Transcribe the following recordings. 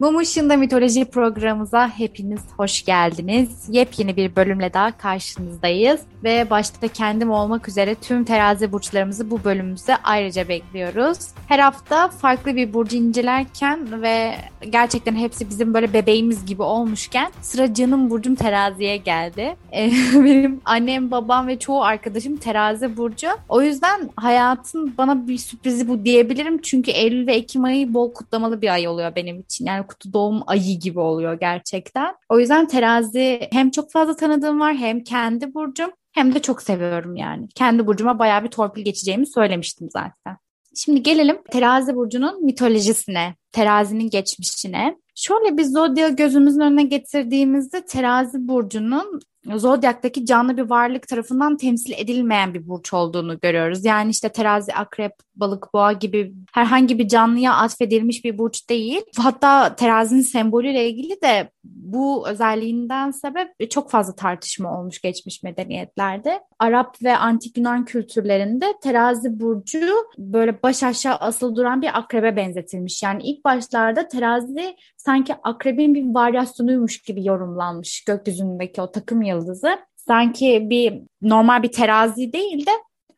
Mum Işığında Mitoloji programımıza hepiniz hoş geldiniz. Yepyeni bir bölümle daha karşınızdayız. Ve başta kendim olmak üzere tüm terazi burçlarımızı bu bölümümüzde ayrıca bekliyoruz. Her hafta farklı bir burcu incelerken ve gerçekten hepsi bizim böyle bebeğimiz gibi olmuşken sıra canım burcum teraziye geldi. Ee, benim annem, babam ve çoğu arkadaşım terazi burcu. O yüzden hayatın bana bir sürprizi bu diyebilirim. Çünkü Eylül ve Ekim ayı bol kutlamalı bir ay oluyor benim için. Yani kutu doğum ayı gibi oluyor gerçekten. O yüzden terazi hem çok fazla tanıdığım var hem kendi burcum hem de çok seviyorum yani. Kendi burcuma bayağı bir torpil geçeceğimi söylemiştim zaten. Şimdi gelelim terazi burcunun mitolojisine, terazinin geçmişine. Şöyle bir zodya gözümüzün önüne getirdiğimizde terazi burcunun zodyaktaki canlı bir varlık tarafından temsil edilmeyen bir burç olduğunu görüyoruz. Yani işte terazi, akrep, balık, boğa gibi herhangi bir canlıya atfedilmiş bir burç değil. Hatta terazinin sembolüyle ilgili de bu özelliğinden sebep çok fazla tartışma olmuş geçmiş medeniyetlerde. Arap ve antik Yunan kültürlerinde terazi burcu böyle baş aşağı asılı duran bir akrebe benzetilmiş. Yani ilk başlarda terazi sanki akrebin bir varyasyonuymuş gibi yorumlanmış gökyüzündeki o takım yıldızı. Sanki bir normal bir terazi değil de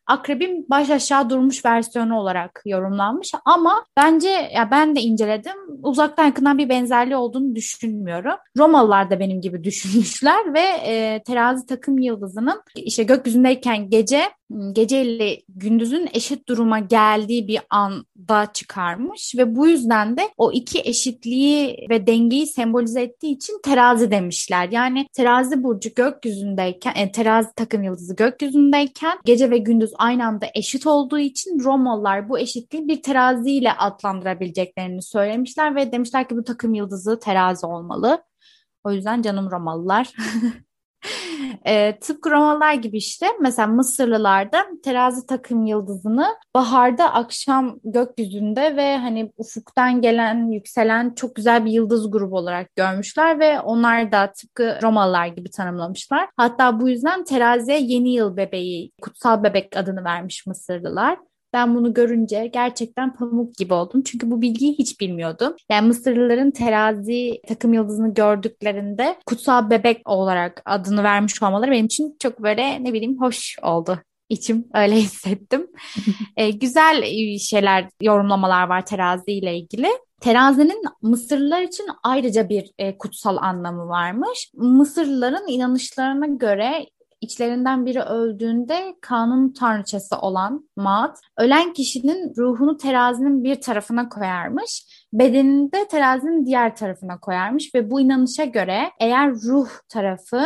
akrebin baş aşağı durmuş versiyonu olarak yorumlanmış ama bence ya ben de inceledim uzaktan yakından bir benzerliği olduğunu düşünmüyorum. Romalılar da benim gibi düşünmüşler ve e, terazi takım yıldızının işte gökyüzündeyken gece gece ile gündüzün eşit duruma geldiği bir anda çıkarmış ve bu yüzden de o iki eşitliği ve dengeyi sembolize ettiği için terazi demişler. Yani terazi burcu gökyüzündeyken, e, terazi takım yıldızı gökyüzündeyken gece ve gündüz aynı anda eşit olduğu için Romalılar bu eşitliği bir teraziyle adlandırabileceklerini söylemişler ve demişler ki bu takım yıldızı terazi olmalı. O yüzden canım Romalılar. e, tıpkı Romalılar gibi işte mesela Mısırlılarda terazi takım yıldızını baharda akşam gökyüzünde ve hani ufuktan gelen yükselen çok güzel bir yıldız grubu olarak görmüşler ve onlar da tıpkı Romalılar gibi tanımlamışlar. Hatta bu yüzden teraziye yeni yıl bebeği, kutsal bebek adını vermiş Mısırlılar. Ben bunu görünce gerçekten pamuk gibi oldum. Çünkü bu bilgiyi hiç bilmiyordum. Yani Mısırlıların terazi takım yıldızını gördüklerinde kutsal bebek olarak adını vermiş olmaları benim için çok böyle ne bileyim hoş oldu. İçim öyle hissettim. ee, güzel şeyler, yorumlamalar var terazi ile ilgili. Terazinin Mısırlılar için ayrıca bir e, kutsal anlamı varmış. Mısırlıların inanışlarına göre içlerinden biri öldüğünde kanun tanrıçası olan Maat, ölen kişinin ruhunu terazinin bir tarafına koyarmış, bedenini de terazinin diğer tarafına koyarmış ve bu inanışa göre eğer ruh tarafı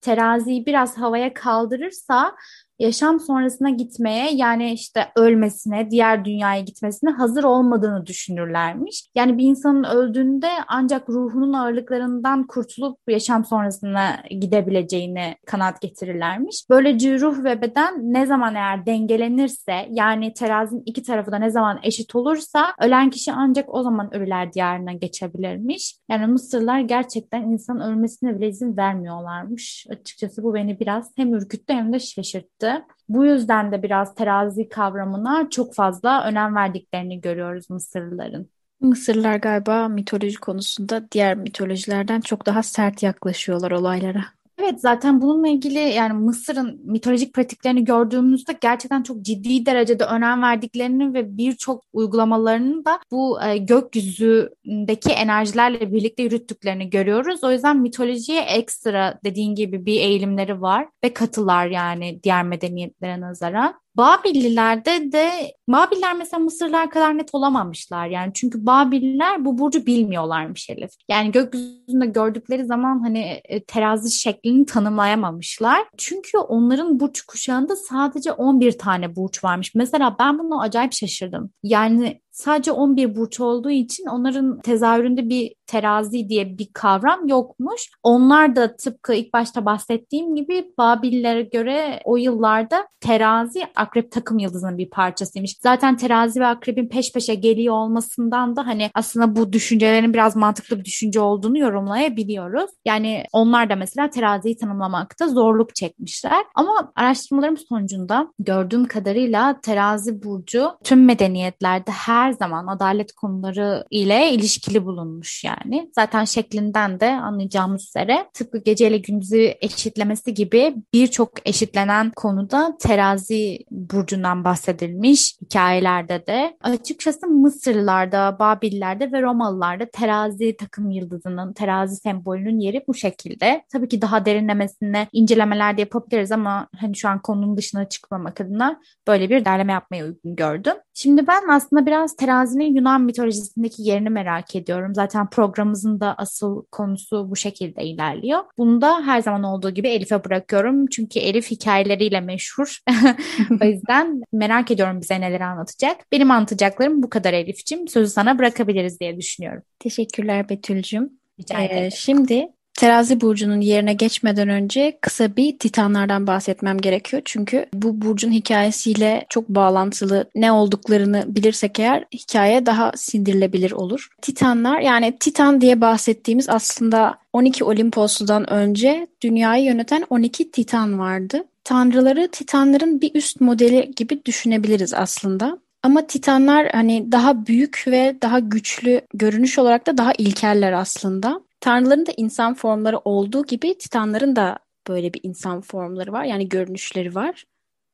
teraziyi biraz havaya kaldırırsa yaşam sonrasına gitmeye yani işte ölmesine, diğer dünyaya gitmesine hazır olmadığını düşünürlermiş. Yani bir insanın öldüğünde ancak ruhunun ağırlıklarından kurtulup yaşam sonrasına gidebileceğini kanat getirirlermiş. Böylece ruh ve beden ne zaman eğer dengelenirse yani terazinin iki tarafı da ne zaman eşit olursa ölen kişi ancak o zaman ölüler diyarına geçebilirmiş. Yani Mısırlar gerçekten insanın ölmesine bile izin vermiyorlarmış. Açıkçası bu beni biraz hem ürküttü hem de şaşırttı. Bu yüzden de biraz terazi kavramına çok fazla önem verdiklerini görüyoruz Mısırlıların. Mısırlılar galiba mitoloji konusunda diğer mitolojilerden çok daha sert yaklaşıyorlar olaylara. Evet zaten bununla ilgili yani Mısır'ın mitolojik pratiklerini gördüğümüzde gerçekten çok ciddi derecede önem verdiklerini ve birçok uygulamalarını da bu e, gökyüzündeki enerjilerle birlikte yürüttüklerini görüyoruz. O yüzden mitolojiye ekstra dediğin gibi bir eğilimleri var ve katılar yani diğer medeniyetlere nazaran. Babillilerde de Babiller mesela Mısırlar kadar net olamamışlar yani çünkü Babiller bu burcu bilmiyorlarmış Elif. Yani gökyüzünde gördükleri zaman hani e, terazi şeklini tanımlayamamışlar. Çünkü onların burç kuşağında sadece 11 tane burç varmış. Mesela ben bunu acayip şaşırdım. Yani sadece 11 burç olduğu için onların tezahüründe bir terazi diye bir kavram yokmuş. Onlar da tıpkı ilk başta bahsettiğim gibi Babillere göre o yıllarda terazi akrep takım yıldızının bir parçasıymış. Zaten terazi ve akrebin peş peşe geliyor olmasından da hani aslında bu düşüncelerin biraz mantıklı bir düşünce olduğunu yorumlayabiliyoruz. Yani onlar da mesela teraziyi tanımlamakta zorluk çekmişler. Ama araştırmalarım sonucunda gördüğüm kadarıyla terazi burcu tüm medeniyetlerde her her zaman adalet konuları ile ilişkili bulunmuş yani. Zaten şeklinden de anlayacağımız üzere tıpkı geceyle gündüzü eşitlemesi gibi birçok eşitlenen konuda terazi burcundan bahsedilmiş hikayelerde de. Açıkçası Mısırlılarda, Babillerde ve Romalılarda terazi takım yıldızının, terazi sembolünün yeri bu şekilde. Tabii ki daha derinlemesine incelemeler de yapabiliriz ama hani şu an konunun dışına çıkmamak adına böyle bir derleme yapmayı uygun gördüm. Şimdi ben aslında biraz terazinin Yunan mitolojisindeki yerini merak ediyorum. Zaten programımızın da asıl konusu bu şekilde ilerliyor. Bunu da her zaman olduğu gibi Elif'e bırakıyorum. Çünkü Elif hikayeleriyle meşhur. o yüzden merak ediyorum bize neleri anlatacak. Benim anlatacaklarım bu kadar Elif'ciğim. Sözü sana bırakabiliriz diye düşünüyorum. Teşekkürler Betül'cüm. Rica ederim. Ee, şimdi Terazi burcunun yerine geçmeden önce kısa bir Titanlardan bahsetmem gerekiyor. Çünkü bu burcun hikayesiyle çok bağlantılı ne olduklarını bilirsek eğer hikaye daha sindirilebilir olur. Titanlar yani Titan diye bahsettiğimiz aslında 12 Olimposlu'dan önce dünyayı yöneten 12 Titan vardı. Tanrıları Titanların bir üst modeli gibi düşünebiliriz aslında. Ama Titanlar hani daha büyük ve daha güçlü görünüş olarak da daha ilkeller aslında. Tanrıların da insan formları olduğu gibi Titanların da böyle bir insan formları var. Yani görünüşleri var.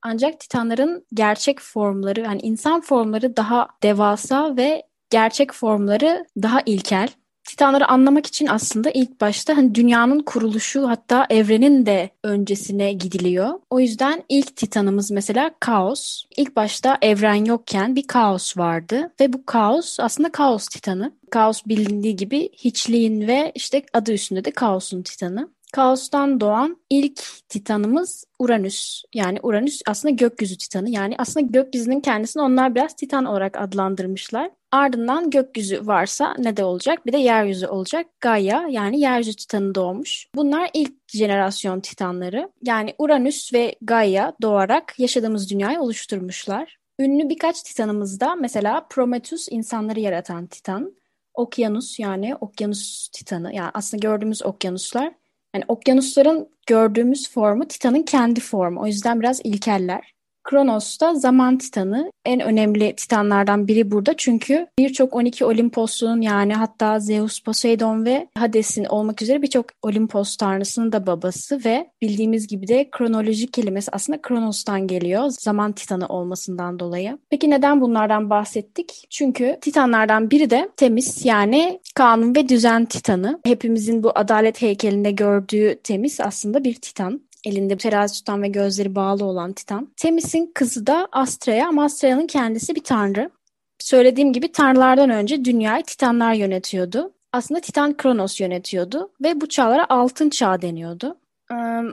Ancak Titanların gerçek formları, yani insan formları daha devasa ve gerçek formları daha ilkel. Titanları anlamak için aslında ilk başta hani dünyanın kuruluşu hatta evrenin de öncesine gidiliyor. O yüzden ilk Titanımız mesela Kaos. İlk başta evren yokken bir kaos vardı ve bu kaos aslında Kaos Titanı. Kaos bilindiği gibi hiçliğin ve işte adı üstünde de Kaos'un Titanı. Kaos'tan doğan ilk titanımız Uranüs. Yani Uranüs aslında gökyüzü titanı. Yani aslında gökyüzünün kendisini onlar biraz titan olarak adlandırmışlar. Ardından gökyüzü varsa ne de olacak? Bir de yeryüzü olacak. Gaia yani yeryüzü titanı doğmuş. Bunlar ilk jenerasyon titanları. Yani Uranüs ve Gaia doğarak yaşadığımız dünyayı oluşturmuşlar. Ünlü birkaç titanımız da mesela Prometheus insanları yaratan titan. Okyanus yani okyanus titanı yani aslında gördüğümüz okyanuslar yani okyanusların gördüğümüz formu Titan'ın kendi formu. O yüzden biraz ilkeller. Kronos da zaman titanı. En önemli titanlardan biri burada çünkü birçok 12 Olimpos'un yani hatta Zeus, Poseidon ve Hades'in olmak üzere birçok Olimpos tanrısının da babası ve bildiğimiz gibi de kronoloji kelimesi aslında Kronos'tan geliyor. Zaman titanı olmasından dolayı. Peki neden bunlardan bahsettik? Çünkü titanlardan biri de Temis yani kanun ve düzen titanı. Hepimizin bu adalet heykelinde gördüğü Temis aslında bir titan elinde terazi tutan ve gözleri bağlı olan Titan. Temis'in kızı da Astrea ama Astrea'nın kendisi bir tanrı. Söylediğim gibi tanrılardan önce dünyayı Titanlar yönetiyordu. Aslında Titan Kronos yönetiyordu ve bu çağlara Altın Çağ deniyordu.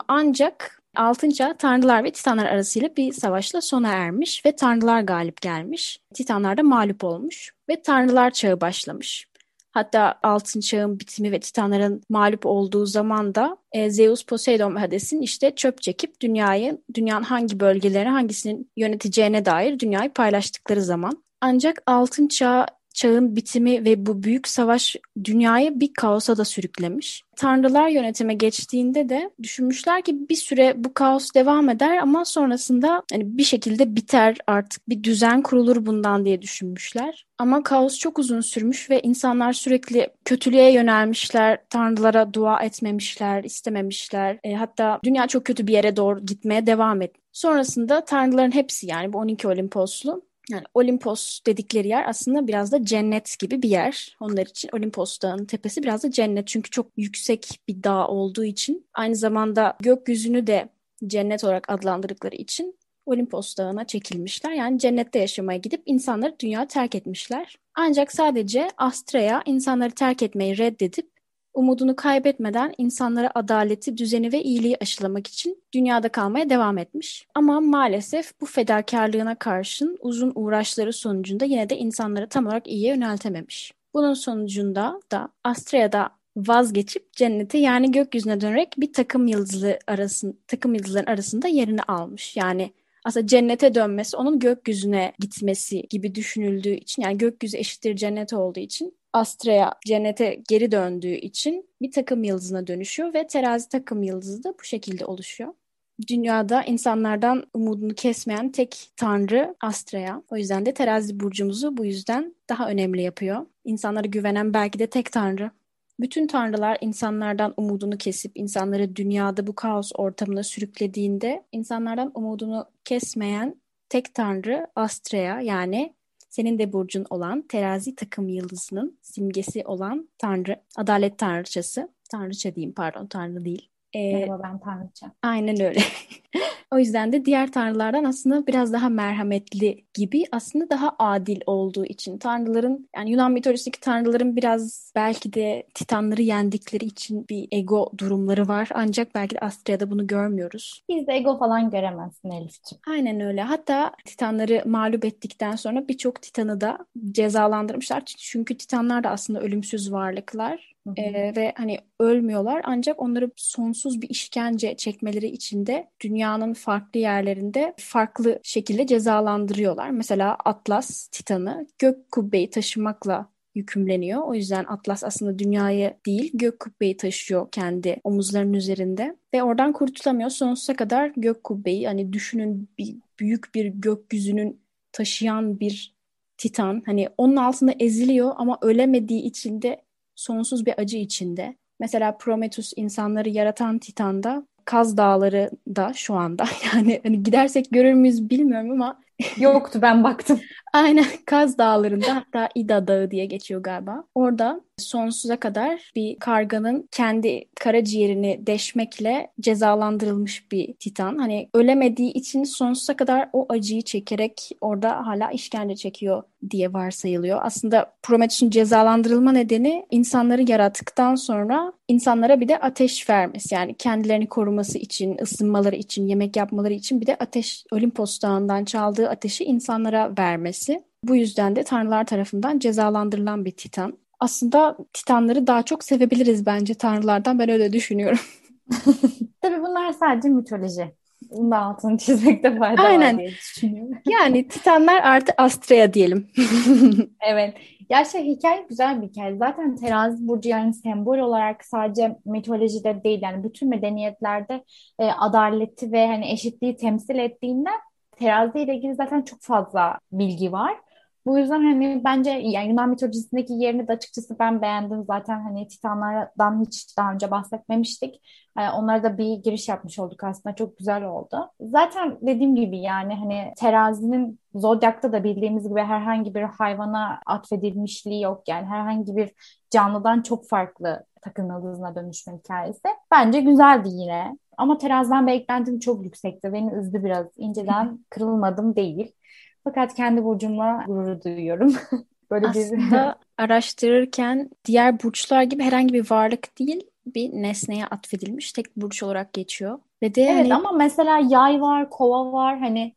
Ancak Altın Çağ Tanrılar ve Titanlar arasıyla bir savaşla sona ermiş ve Tanrılar galip gelmiş. Titanlar da mağlup olmuş ve Tanrılar Çağı başlamış. Hatta Altın Çağ'ın bitimi ve Titanların mağlup olduğu zaman da e, Zeus, Poseidon ve Hades'in işte çöp çekip dünyayı, dünyanın hangi bölgeleri hangisinin yöneteceğine dair dünyayı paylaştıkları zaman. Ancak Altın Çağ çağın bitimi ve bu büyük savaş dünyayı bir kaosa da sürüklemiş. Tanrılar yönetime geçtiğinde de düşünmüşler ki bir süre bu kaos devam eder ama sonrasında hani bir şekilde biter artık bir düzen kurulur bundan diye düşünmüşler. Ama kaos çok uzun sürmüş ve insanlar sürekli kötülüğe yönelmişler, tanrılara dua etmemişler, istememişler. E, hatta dünya çok kötü bir yere doğru gitmeye devam etti. Sonrasında tanrıların hepsi yani bu 12 Olimposlu yani Olimpos dedikleri yer aslında biraz da cennet gibi bir yer. Onlar için Olimpos Dağı'nın tepesi biraz da cennet. Çünkü çok yüksek bir dağ olduğu için aynı zamanda gökyüzünü de cennet olarak adlandırdıkları için Olimpos Dağı'na çekilmişler. Yani cennette yaşamaya gidip insanları dünya terk etmişler. Ancak sadece Astrea insanları terk etmeyi reddedip umudunu kaybetmeden insanlara adaleti, düzeni ve iyiliği aşılamak için dünyada kalmaya devam etmiş. Ama maalesef bu fedakarlığına karşın uzun uğraşları sonucunda yine de insanları tam olarak iyiye yöneltememiş. Bunun sonucunda da Astrea'da vazgeçip cennete yani gökyüzüne dönerek bir takım yıldızlı arasın, takım yıldızların arasında yerini almış. Yani aslında cennete dönmesi onun gökyüzüne gitmesi gibi düşünüldüğü için yani gökyüzü eşittir cennet olduğu için Astrea cennete geri döndüğü için bir takım yıldızına dönüşüyor ve terazi takım yıldızı da bu şekilde oluşuyor. dünyada insanlardan umudunu kesmeyen tek tanrı Astrea. O yüzden de terazi burcumuzu bu yüzden daha önemli yapıyor. İnsanlara güvenen belki de tek tanrı. Bütün tanrılar insanlardan umudunu kesip insanları dünyada bu kaos ortamına sürüklediğinde insanlardan umudunu kesmeyen tek tanrı Astrea yani senin de burcun olan terazi takım yıldızının simgesi olan tanrı, adalet tanrıçası. Tanrıça diyeyim pardon, tanrı değil. Ee, Merhaba ben tanrıça. Aynen öyle. O yüzden de diğer tanrılardan aslında biraz daha merhametli gibi aslında daha adil olduğu için tanrıların yani Yunan mitolojisindeki tanrıların biraz belki de titanları yendikleri için bir ego durumları var. Ancak belki de Astria'da bunu görmüyoruz. Biz de ego falan göremezsin Elif'ciğim. Aynen öyle. Hatta titanları mağlup ettikten sonra birçok titanı da cezalandırmışlar. Çünkü titanlar da aslında ölümsüz varlıklar. Ee, ve hani ölmüyorlar ancak onları sonsuz bir işkence çekmeleri için de dünyanın farklı yerlerinde farklı şekilde cezalandırıyorlar. Mesela Atlas Titan'ı gök kubbeyi taşımakla yükümleniyor. O yüzden Atlas aslında dünyayı değil gök kubbeyi taşıyor kendi omuzlarının üzerinde ve oradan kurtulamıyor. Sonsuza kadar gök kubbeyi hani düşünün bir, büyük bir gökyüzünün taşıyan bir Titan hani onun altında eziliyor ama ölemediği için de sonsuz bir acı içinde. Mesela Prometheus insanları yaratan Titan'da Kaz Dağları da şu anda yani hani gidersek görür müyüz bilmiyorum ama yoktu ben baktım. Aynen Kaz Dağları'nda hatta İda Dağı diye geçiyor galiba. Orada sonsuza kadar bir karganın kendi karaciğerini deşmekle cezalandırılmış bir titan. Hani ölemediği için sonsuza kadar o acıyı çekerek orada hala işkence çekiyor diye varsayılıyor. Aslında Prometheus'un cezalandırılma nedeni insanları yarattıktan sonra insanlara bir de ateş vermesi. Yani kendilerini koruması için, ısınmaları için, yemek yapmaları için bir de ateş Olimpos Dağı'ndan çaldığı ateşi insanlara vermesi. Bu yüzden de tanrılar tarafından cezalandırılan bir titan. Aslında titanları daha çok sevebiliriz bence tanrılardan. Ben öyle düşünüyorum. Tabii bunlar sadece mitoloji. Bunun da altını çizmekte fayda Aynen. var diye düşünüyorum. Yani Titanlar artı Astrea diyelim. evet. Ya şey hikaye güzel bir hikaye. Zaten terazi burcu yani sembol olarak sadece mitolojide değil yani bütün medeniyetlerde e, adaleti ve hani eşitliği temsil ettiğinden terazi ile ilgili zaten çok fazla bilgi var. Bu yüzden hani bence yani Yunan mitolojisindeki yerini de açıkçası ben beğendim. Zaten hani Titanlardan hiç daha önce bahsetmemiştik. Yani onlara da bir giriş yapmış olduk aslında. Çok güzel oldu. Zaten dediğim gibi yani hani terazinin Zodyak'ta da bildiğimiz gibi herhangi bir hayvana atfedilmişliği yok. Yani herhangi bir canlıdan çok farklı takım yıldızına dönüşme hikayesi. Bence güzeldi yine. Ama teraziden beklentim çok yüksekti. Beni üzdü biraz. İnceden kırılmadım değil. Fakat kendi burcumla gurur duyuyorum. Böyle Aslında bir... araştırırken diğer burçlar gibi herhangi bir varlık değil bir nesneye atfedilmiş tek burç olarak geçiyor. Ve de evet hani... ama mesela yay var, kova var hani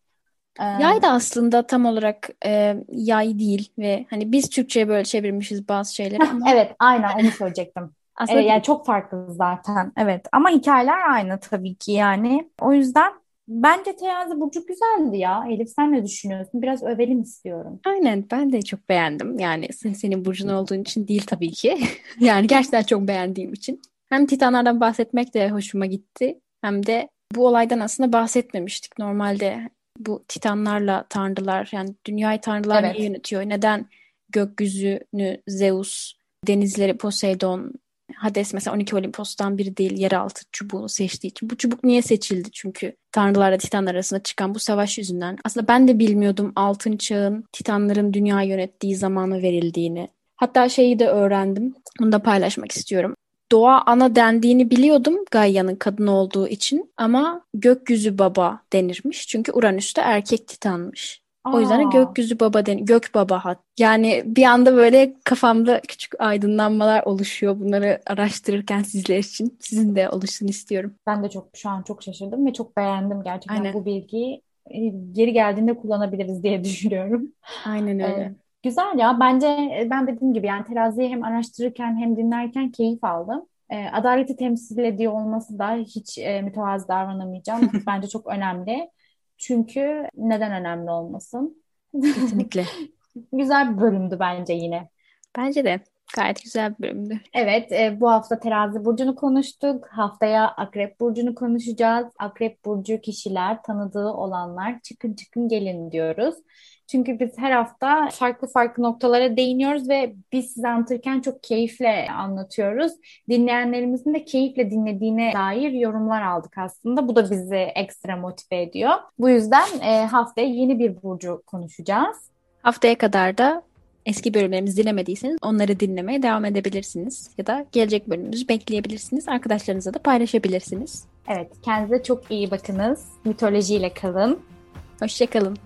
e... Yay da aslında tam olarak e, yay değil ve hani biz Türkçe'ye böyle çevirmişiz bazı şeyleri ama... evet aynen onu söyleyecektim. Aslında evet, yani çok farklı zaten. Evet ama hikayeler aynı tabii ki yani. O yüzden Bence terazi burcu güzeldi ya. Elif sen ne düşünüyorsun? Biraz övelim istiyorum. Aynen ben de çok beğendim. Yani sen, senin burcun olduğun için değil tabii ki. yani gerçekten çok beğendiğim için. Hem Titanlardan bahsetmek de hoşuma gitti. Hem de bu olaydan aslında bahsetmemiştik. Normalde bu Titanlarla tanrılar yani dünyayı tanrılar evet. yönetiyor? Neden gökyüzünü Zeus, denizleri Poseidon, Hades mesela 12 Olimpos'tan biri değil yeraltı çubuğunu seçtiği için. Bu çubuk niye seçildi? Çünkü tanrılarla titanlar arasında çıkan bu savaş yüzünden. Aslında ben de bilmiyordum altın çağın titanların dünya yönettiği zamanı verildiğini. Hatta şeyi de öğrendim. Bunu da paylaşmak istiyorum. Doğa ana dendiğini biliyordum Gaia'nın kadın olduğu için ama gökyüzü baba denirmiş. Çünkü Uranüs'te erkek titanmış. O yüzden de gökyüzü baba den gök baba hat. Yani bir anda böyle kafamda küçük aydınlanmalar oluşuyor bunları araştırırken sizler için. Sizin de oluşsun istiyorum. Ben de çok şu an çok şaşırdım ve çok beğendim gerçekten Aynen. bu bilgiyi. E, geri geldiğinde kullanabiliriz diye düşünüyorum. Aynen öyle. Ee, güzel ya bence e, ben dediğim gibi yani teraziyi hem araştırırken hem dinlerken keyif aldım. E, adaleti temsil ediyor olması da hiç e, mütevazı davranamayacağım. Bence çok önemli. Çünkü neden önemli olmasın? Kesinlikle. Güzel bir bölümdü bence yine. Bence de. Gayet güzel bir bölümdü. Evet, e, bu hafta terazi burcunu konuştuk. Haftaya akrep burcunu konuşacağız. Akrep burcu kişiler, tanıdığı olanlar çıkın çıkın gelin diyoruz. Çünkü biz her hafta farklı farklı noktalara değiniyoruz ve biz size anlatırken çok keyifle anlatıyoruz. Dinleyenlerimizin de keyifle dinlediğine dair yorumlar aldık aslında. Bu da bizi ekstra motive ediyor. Bu yüzden e, haftaya yeni bir burcu konuşacağız. Haftaya kadar da eski bölümlerimizi dinlemediyseniz onları dinlemeye devam edebilirsiniz. Ya da gelecek bölümümüzü bekleyebilirsiniz. Arkadaşlarınızla da paylaşabilirsiniz. Evet, kendinize çok iyi bakınız. Mitolojiyle kalın. Hoşçakalın.